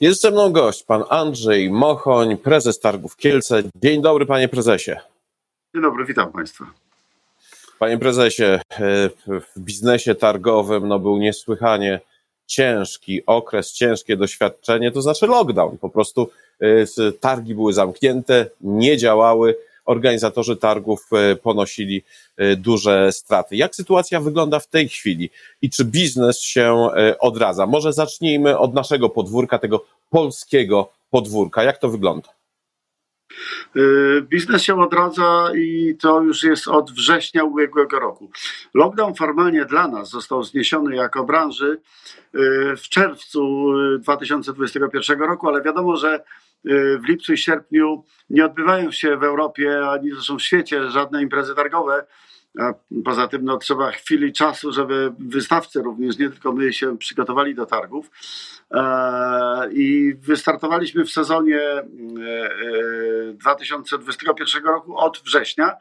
Jest ze mną gość, pan Andrzej Mochoń, prezes Targów Kielce. Dzień dobry, panie prezesie. Dzień dobry, witam państwa. Panie prezesie, e, w biznesie targowym no, był niesłychanie ciężki okres, ciężkie doświadczenie, to znaczy lockdown. Po prostu e, targi były zamknięte, nie działały, organizatorzy targów e, ponosili duże straty. Jak sytuacja wygląda w tej chwili i czy biznes się odradza? Może zacznijmy od naszego podwórka, tego polskiego podwórka. Jak to wygląda? Y, biznes się odradza i to już jest od września ubiegłego roku. Lockdown formalnie dla nas został zniesiony jako branży y, w czerwcu 2021 y, roku, ale wiadomo, że w lipcu i sierpniu nie odbywają się w Europie ani zresztą w świecie żadne imprezy targowe. A poza tym no, trzeba chwili czasu, żeby wystawcy również, nie tylko my się przygotowali do targów. E, I wystartowaliśmy w sezonie 2021 e, e, roku od września.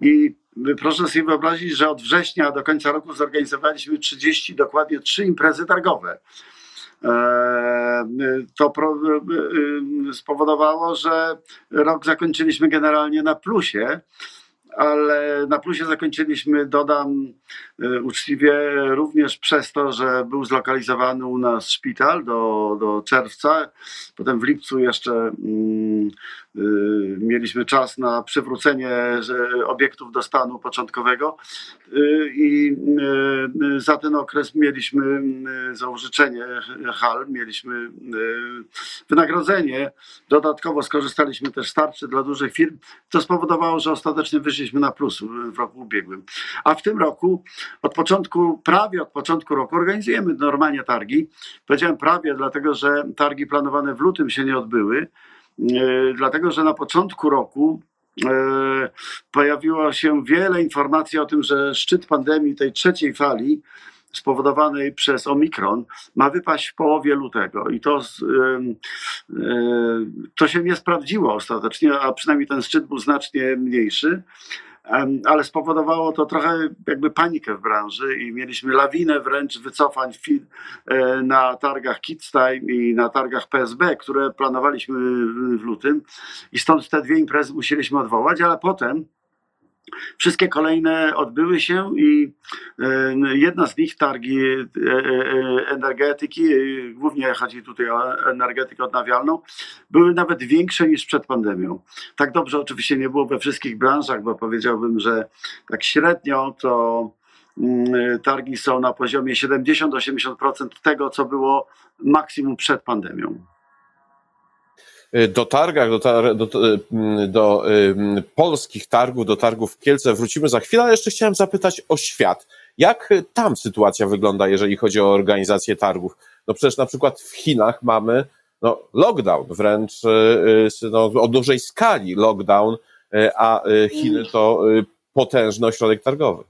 I proszę sobie wyobrazić, że od września do końca roku zorganizowaliśmy 30, dokładnie 3 imprezy targowe to spowodowało, że rok zakończyliśmy generalnie na plusie ale na plusie zakończyliśmy, dodam y, uczciwie, również przez to, że był zlokalizowany u nas szpital do, do czerwca. Potem w lipcu jeszcze mm, y, mieliśmy czas na przywrócenie obiektów do stanu początkowego y, i za ten okres mieliśmy za użyczenie hal, mieliśmy wynagrodzenie. Dodatkowo skorzystaliśmy też z tarczy dla dużych firm, co spowodowało, że ostatecznie wyszliśmy na plus w roku ubiegłym. A w tym roku, od początku, prawie od początku roku, organizujemy normalnie targi. Powiedziałem prawie, dlatego że targi planowane w lutym się nie odbyły, dlatego że na początku roku e, pojawiło się wiele informacji o tym, że szczyt pandemii tej trzeciej fali spowodowanej przez Omikron ma wypaść w połowie lutego. I to, to się nie sprawdziło ostatecznie, a przynajmniej ten szczyt był znacznie mniejszy ale spowodowało to trochę jakby panikę w branży i mieliśmy lawinę wręcz wycofań e, na targach Kids i na targach PSB, które planowaliśmy w lutym. I stąd te dwie imprezy musieliśmy odwołać, ale potem Wszystkie kolejne odbyły się i e, jedna z nich, targi e, e, energetyki, głównie chodzi tutaj o energetykę odnawialną, były nawet większe niż przed pandemią. Tak dobrze oczywiście nie było we wszystkich branżach, bo powiedziałbym, że tak średnio to mm, targi są na poziomie 70-80% tego, co było maksimum przed pandemią. Y, do targach, do, do, y, mm, do y, polskich targów, do targów w Kielce wrócimy za chwilę, ale jeszcze chciałem zapytać o świat. Jak tam sytuacja wygląda, jeżeli chodzi o organizację targów? No przecież na przykład w Chinach mamy no, lockdown, wręcz no, o dużej skali lockdown, a Chiny to potężny ośrodek targowy.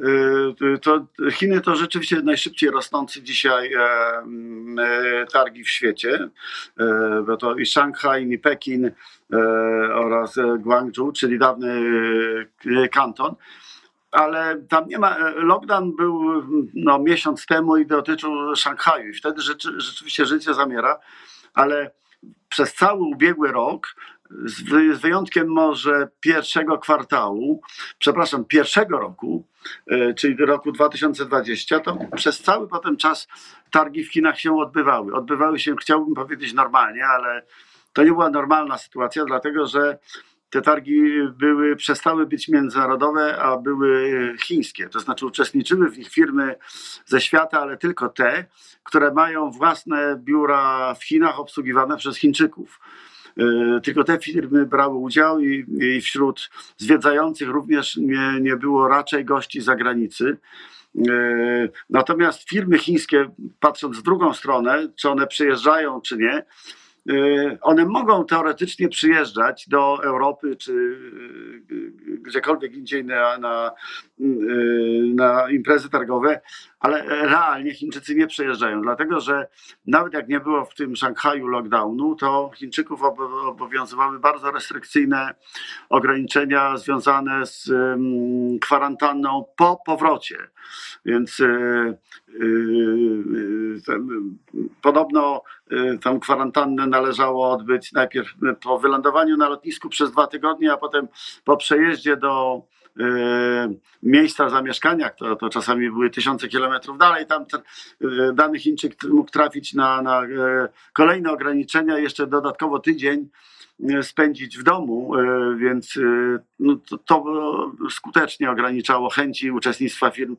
Y, to Chiny to rzeczywiście najszybciej rosnący dzisiaj e, e, targi w świecie, e, bo to i Szanghaj, i Pekin oraz Guangzhou, czyli dawny kanton ale tam nie ma. Lockdown był no, miesiąc temu i dotyczył Szanghaju. I wtedy rzeczy, rzeczywiście życie zamiera, ale przez cały ubiegły rok z wyjątkiem może pierwszego kwartału, przepraszam, pierwszego roku, e, czyli roku 2020, to przez cały potem czas targi w Chinach się odbywały. Odbywały się, chciałbym powiedzieć normalnie, ale to nie była normalna sytuacja, dlatego że te targi były, przestały być międzynarodowe, a były chińskie. To znaczy uczestniczyły w nich firmy ze świata, ale tylko te, które mają własne biura w Chinach obsługiwane przez Chińczyków. E, tylko te firmy brały udział i, i wśród zwiedzających również nie, nie było raczej gości z zagranicy. E, natomiast firmy chińskie, patrząc w drugą stronę, czy one przyjeżdżają, czy nie, e, one mogą teoretycznie przyjeżdżać do Europy czy gdziekolwiek indziej na, na, na imprezy targowe, ale realnie Chińczycy nie przejeżdżają, dlatego że nawet jak nie było w tym Szanghaju lockdownu, to Chińczyków obowiązywały bardzo restrykcyjne ograniczenia związane z kwarantanną po powrocie. Więc e, e, podobno tam kwarantannę należało odbyć najpierw po wylądowaniu na lotnisku przez dwa tygodnie, a potem po przejeździe do miejsca zamieszkania, to, to czasami były tysiące kilometrów dalej, tam dany Chińczyk mógł trafić na, na kolejne ograniczenia, jeszcze dodatkowo tydzień spędzić w domu, więc no, to, to, skutecznie ograniczało chęci uczestnictwa firm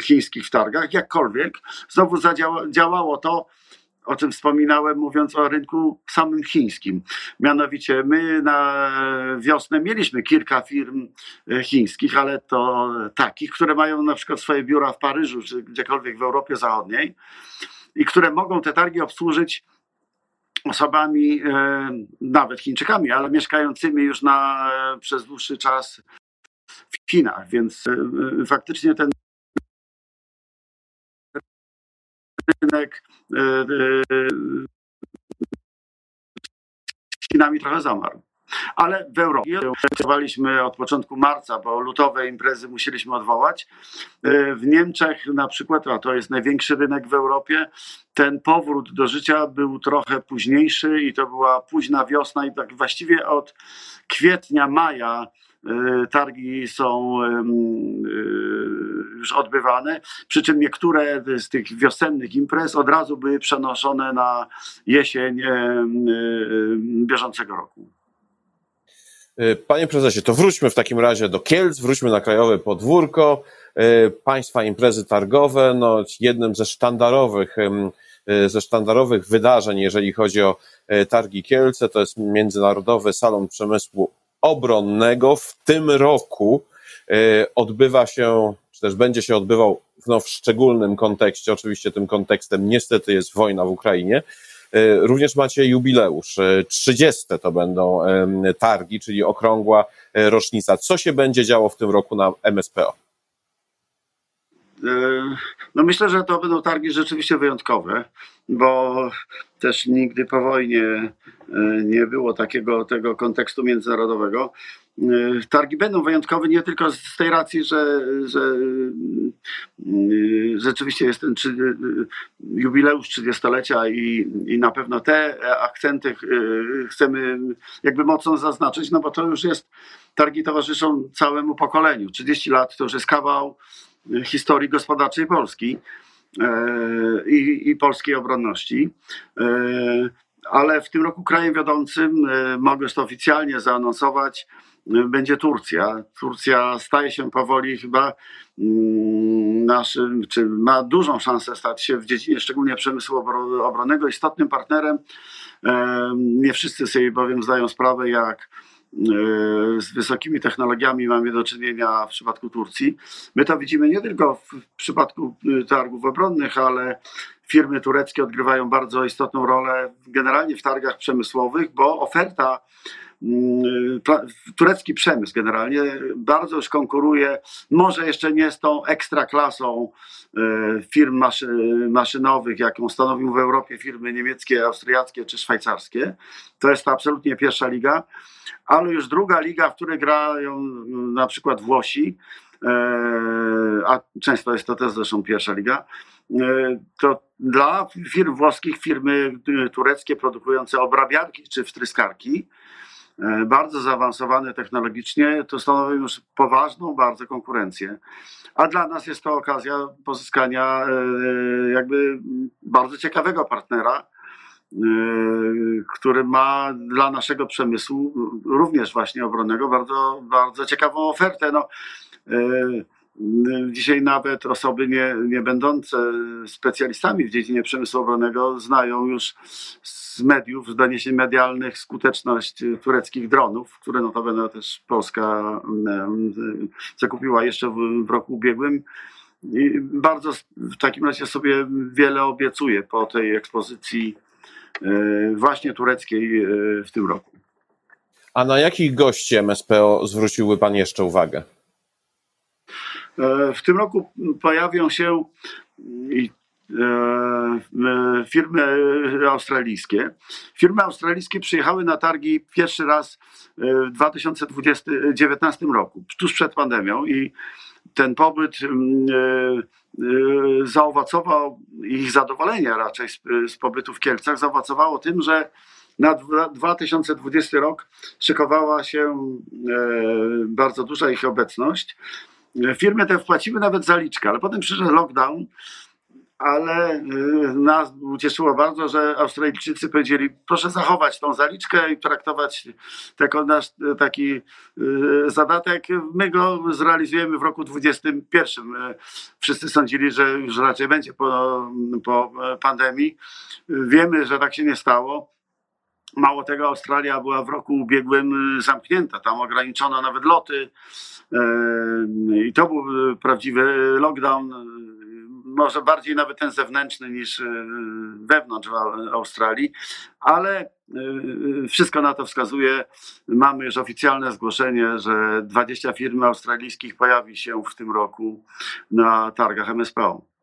chińskich w targach. Jakkolwiek znowu zadziałało to, o czym wspominałem, mówiąc o rynku samym chińskim. Mianowicie my na wiosnę mieliśmy kilka firm chińskich, ale to takich, które mają na przykład swoje biura w Paryżu czy gdziekolwiek w Europie Zachodniej i które mogą te targi obsłużyć osobami, e, nawet Chińczykami, ale mieszkającymi już na, e, przez dłuższy czas w Chinach, więc e, faktycznie ten rynek z Chinami trochę zamarł ale w Europie pracowaliśmy od początku marca, bo lutowe imprezy musieliśmy odwołać. E, w Niemczech na przykład, a to jest największy rynek w Europie, ten powrót do życia był trochę późniejszy i to była późna wiosna i tak właściwie od kwietnia, maja e, targi są e, już odbywane, przy czym niektóre z tych wiosennych imprez od razu były przenoszone na jesień bieżącego roku. Y, panie prezesie, to wróćmy w takim razie do Kielc, wróćmy na krajowe podwórko. Państwa imprezy targowe, no jednym ze sztandarowych, ze sztandarowych wydarzeń, jeżeli chodzi o targi Kielce, to jest Międzynarodowy Salon Przemysłu Obronnego. W tym roku odbywa się, czy też będzie się odbywał no, w szczególnym kontekście, oczywiście tym kontekstem niestety jest wojna w Ukrainie, E, również macie jubileusz. 30 e, to będą targi, czyli okrągła e, rocznica. Co się będzie działo w tym roku na MSPO? No myślę, że to będą targi rzeczywiście wyjątkowe, bo też nigdy po wojnie nie było takiego tego kontekstu międzynarodowego. Y, targi będą wyjątkowe nie tylko z tej racji, że, że y, rzeczywiście jest ten jubileusz 30-lecia i, i na pewno te akcenty chcemy jakby mocno zaznaczyć, no bo to już jest, targi towarzyszą całemu pokoleniu. 30 lat to już jest kawał historii gospodarczej Polski i, i polskiej obronności ale w tym roku krajem wiodącym, mogę to oficjalnie zaanonsować, będzie Turcja. Turcja staje się powoli chyba mm, naszym, czy ma dużą szansę stać się w dziedzinie szczególnie przemysłu obronnego istotnym partnerem. Nie wszyscy sobie bowiem zdają sprawę, jak e, z wysokimi technologiami mamy do czynienia w przypadku Turcji. My to widzimy nie tylko w przypadku e, targów obronnych, ale firmy tureckie odgrywają bardzo istotną rolę generalnie w targach przemysłowych, bo oferta turecki przemysł generalnie bardzo już konkuruje, może jeszcze nie z tą ekstraklasą e, firm maszy, maszynowych, jaką stanowią w Europie firmy niemieckie, austriackie czy szwajcarskie. To jest to absolutnie pierwsza liga, ale już druga liga, w której grają na przykład Włosi, e, a często jest to też zresztą pierwsza liga, e, to dla firm włoskich firmy tureckie produkujące obrabiarki czy wtryskarki bardzo zaawansowane technologicznie, to stanowi już poważną bardzo konkurencję. A dla nas jest to okazja pozyskania e, jakby bardzo ciekawego partnera, e, który ma dla naszego przemysłu, również właśnie obronnego, bardzo, bardzo ciekawą ofertę. No, Dzisiaj nawet osoby nie, nie będące specjalistami w dziedzinie przemysłu obronnego znają już z mediów, z doniesień medialnych skuteczność tureckich dronów, które notabene też Polska zakupiła jeszcze w, w roku ubiegłym. I bardzo w takim razie sobie wiele obiecuje po tej ekspozycji e, właśnie tureckiej e, w tym roku. A na jakich gości MSPO zwróciłby Pan jeszcze uwagę? W tym roku pojawią się firmy australijskie. Firmy australijskie przyjechały na targi pierwszy raz w 2019 roku, tuż przed pandemią i ten pobyt zaowocował, ich zadowolenie raczej z, pobytu w Kielcach zaowocowało tym, że na 2020 rok szykowała się e, bardzo duża ich obecność. Firmy te wpłaciły nawet zaliczkę, ale potem przyszedł lockdown ale y, nas ucieszyło bardzo, że Australijczycy powiedzieli, proszę zachować tą zaliczkę i traktować to jako nasz taki y, zadatek. My go zrealizujemy w roku 2021. Y, wszyscy sądzili, że już raczej będzie po, po pandemii. Wiemy, że tak się nie stało. Mało tego, Australia była w roku ubiegłym zamknięta. Tam ograniczono nawet loty i to był prawdziwy lockdown może bardziej nawet ten zewnętrzny niż y, wewnątrz Australii, ale y, wszystko na to wskazuje. Mamy już oficjalne zgłoszenie, że 20 firm australijskich pojawi się w tym roku na targach MSPO.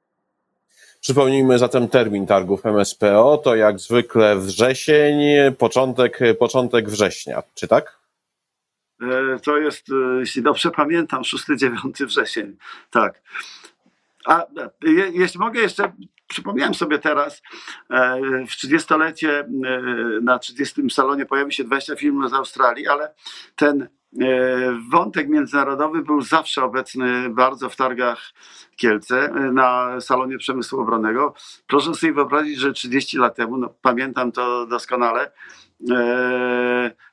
Przypomnijmy zatem termin targów MSPO, to jak zwykle wrzesień, początek, początek września, czy tak? E, to jest, e, jeśli dobrze pamiętam, 6-9 wrzesień, tak. A je, jeśli mogę jeszcze, przypomniałem sobie teraz, e, w 30-lecie e, na 30. salonie pojawi się 20 filmów z Australii, ale ten wątek międzynarodowy był zawsze obecny bardzo w targach Kielce na salonie przemysłu obronnego. Proszę sobie wyobrazić, że 30 lat temu, no, pamiętam to doskonale,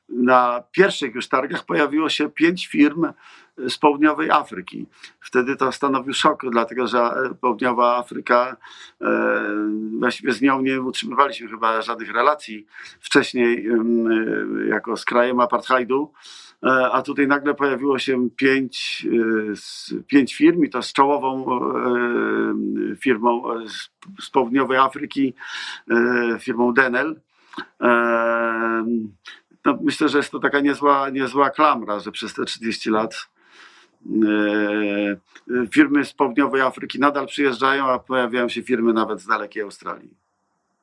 na pierwszych już targach pojawiło się pięć firm z południowej Afryki. Wtedy to stanowił szok, dlatego że południowa Afryka, e, właściwie z nią nie utrzymywaliśmy chyba żadnych relacji wcześniej e, jako z krajem apartheidu, e, a tutaj nagle pojawiło się pięć, pięć firm i to z czołową firmą z południowej Afryki, firmą Denel. No, myślę, że jest to taka niezła, niezła klamra, że przez te 30 lat E, firmy z południowej Afryki nadal przyjeżdżają, a pojawiają się firmy nawet z dalekiej Australii.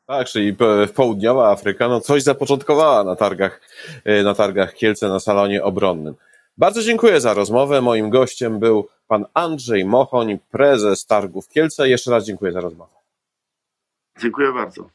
Tak, czyli południowa Afryka no coś zapoczątkowała na targach, e, na targach Kielce na salonie obronnym. Bardzo dziękuję za rozmowę. Moim gościem był pan Andrzej Mochoń, prezes targów Kielce. Jeszcze raz dziękuję za rozmowę. Dziękuję bardzo.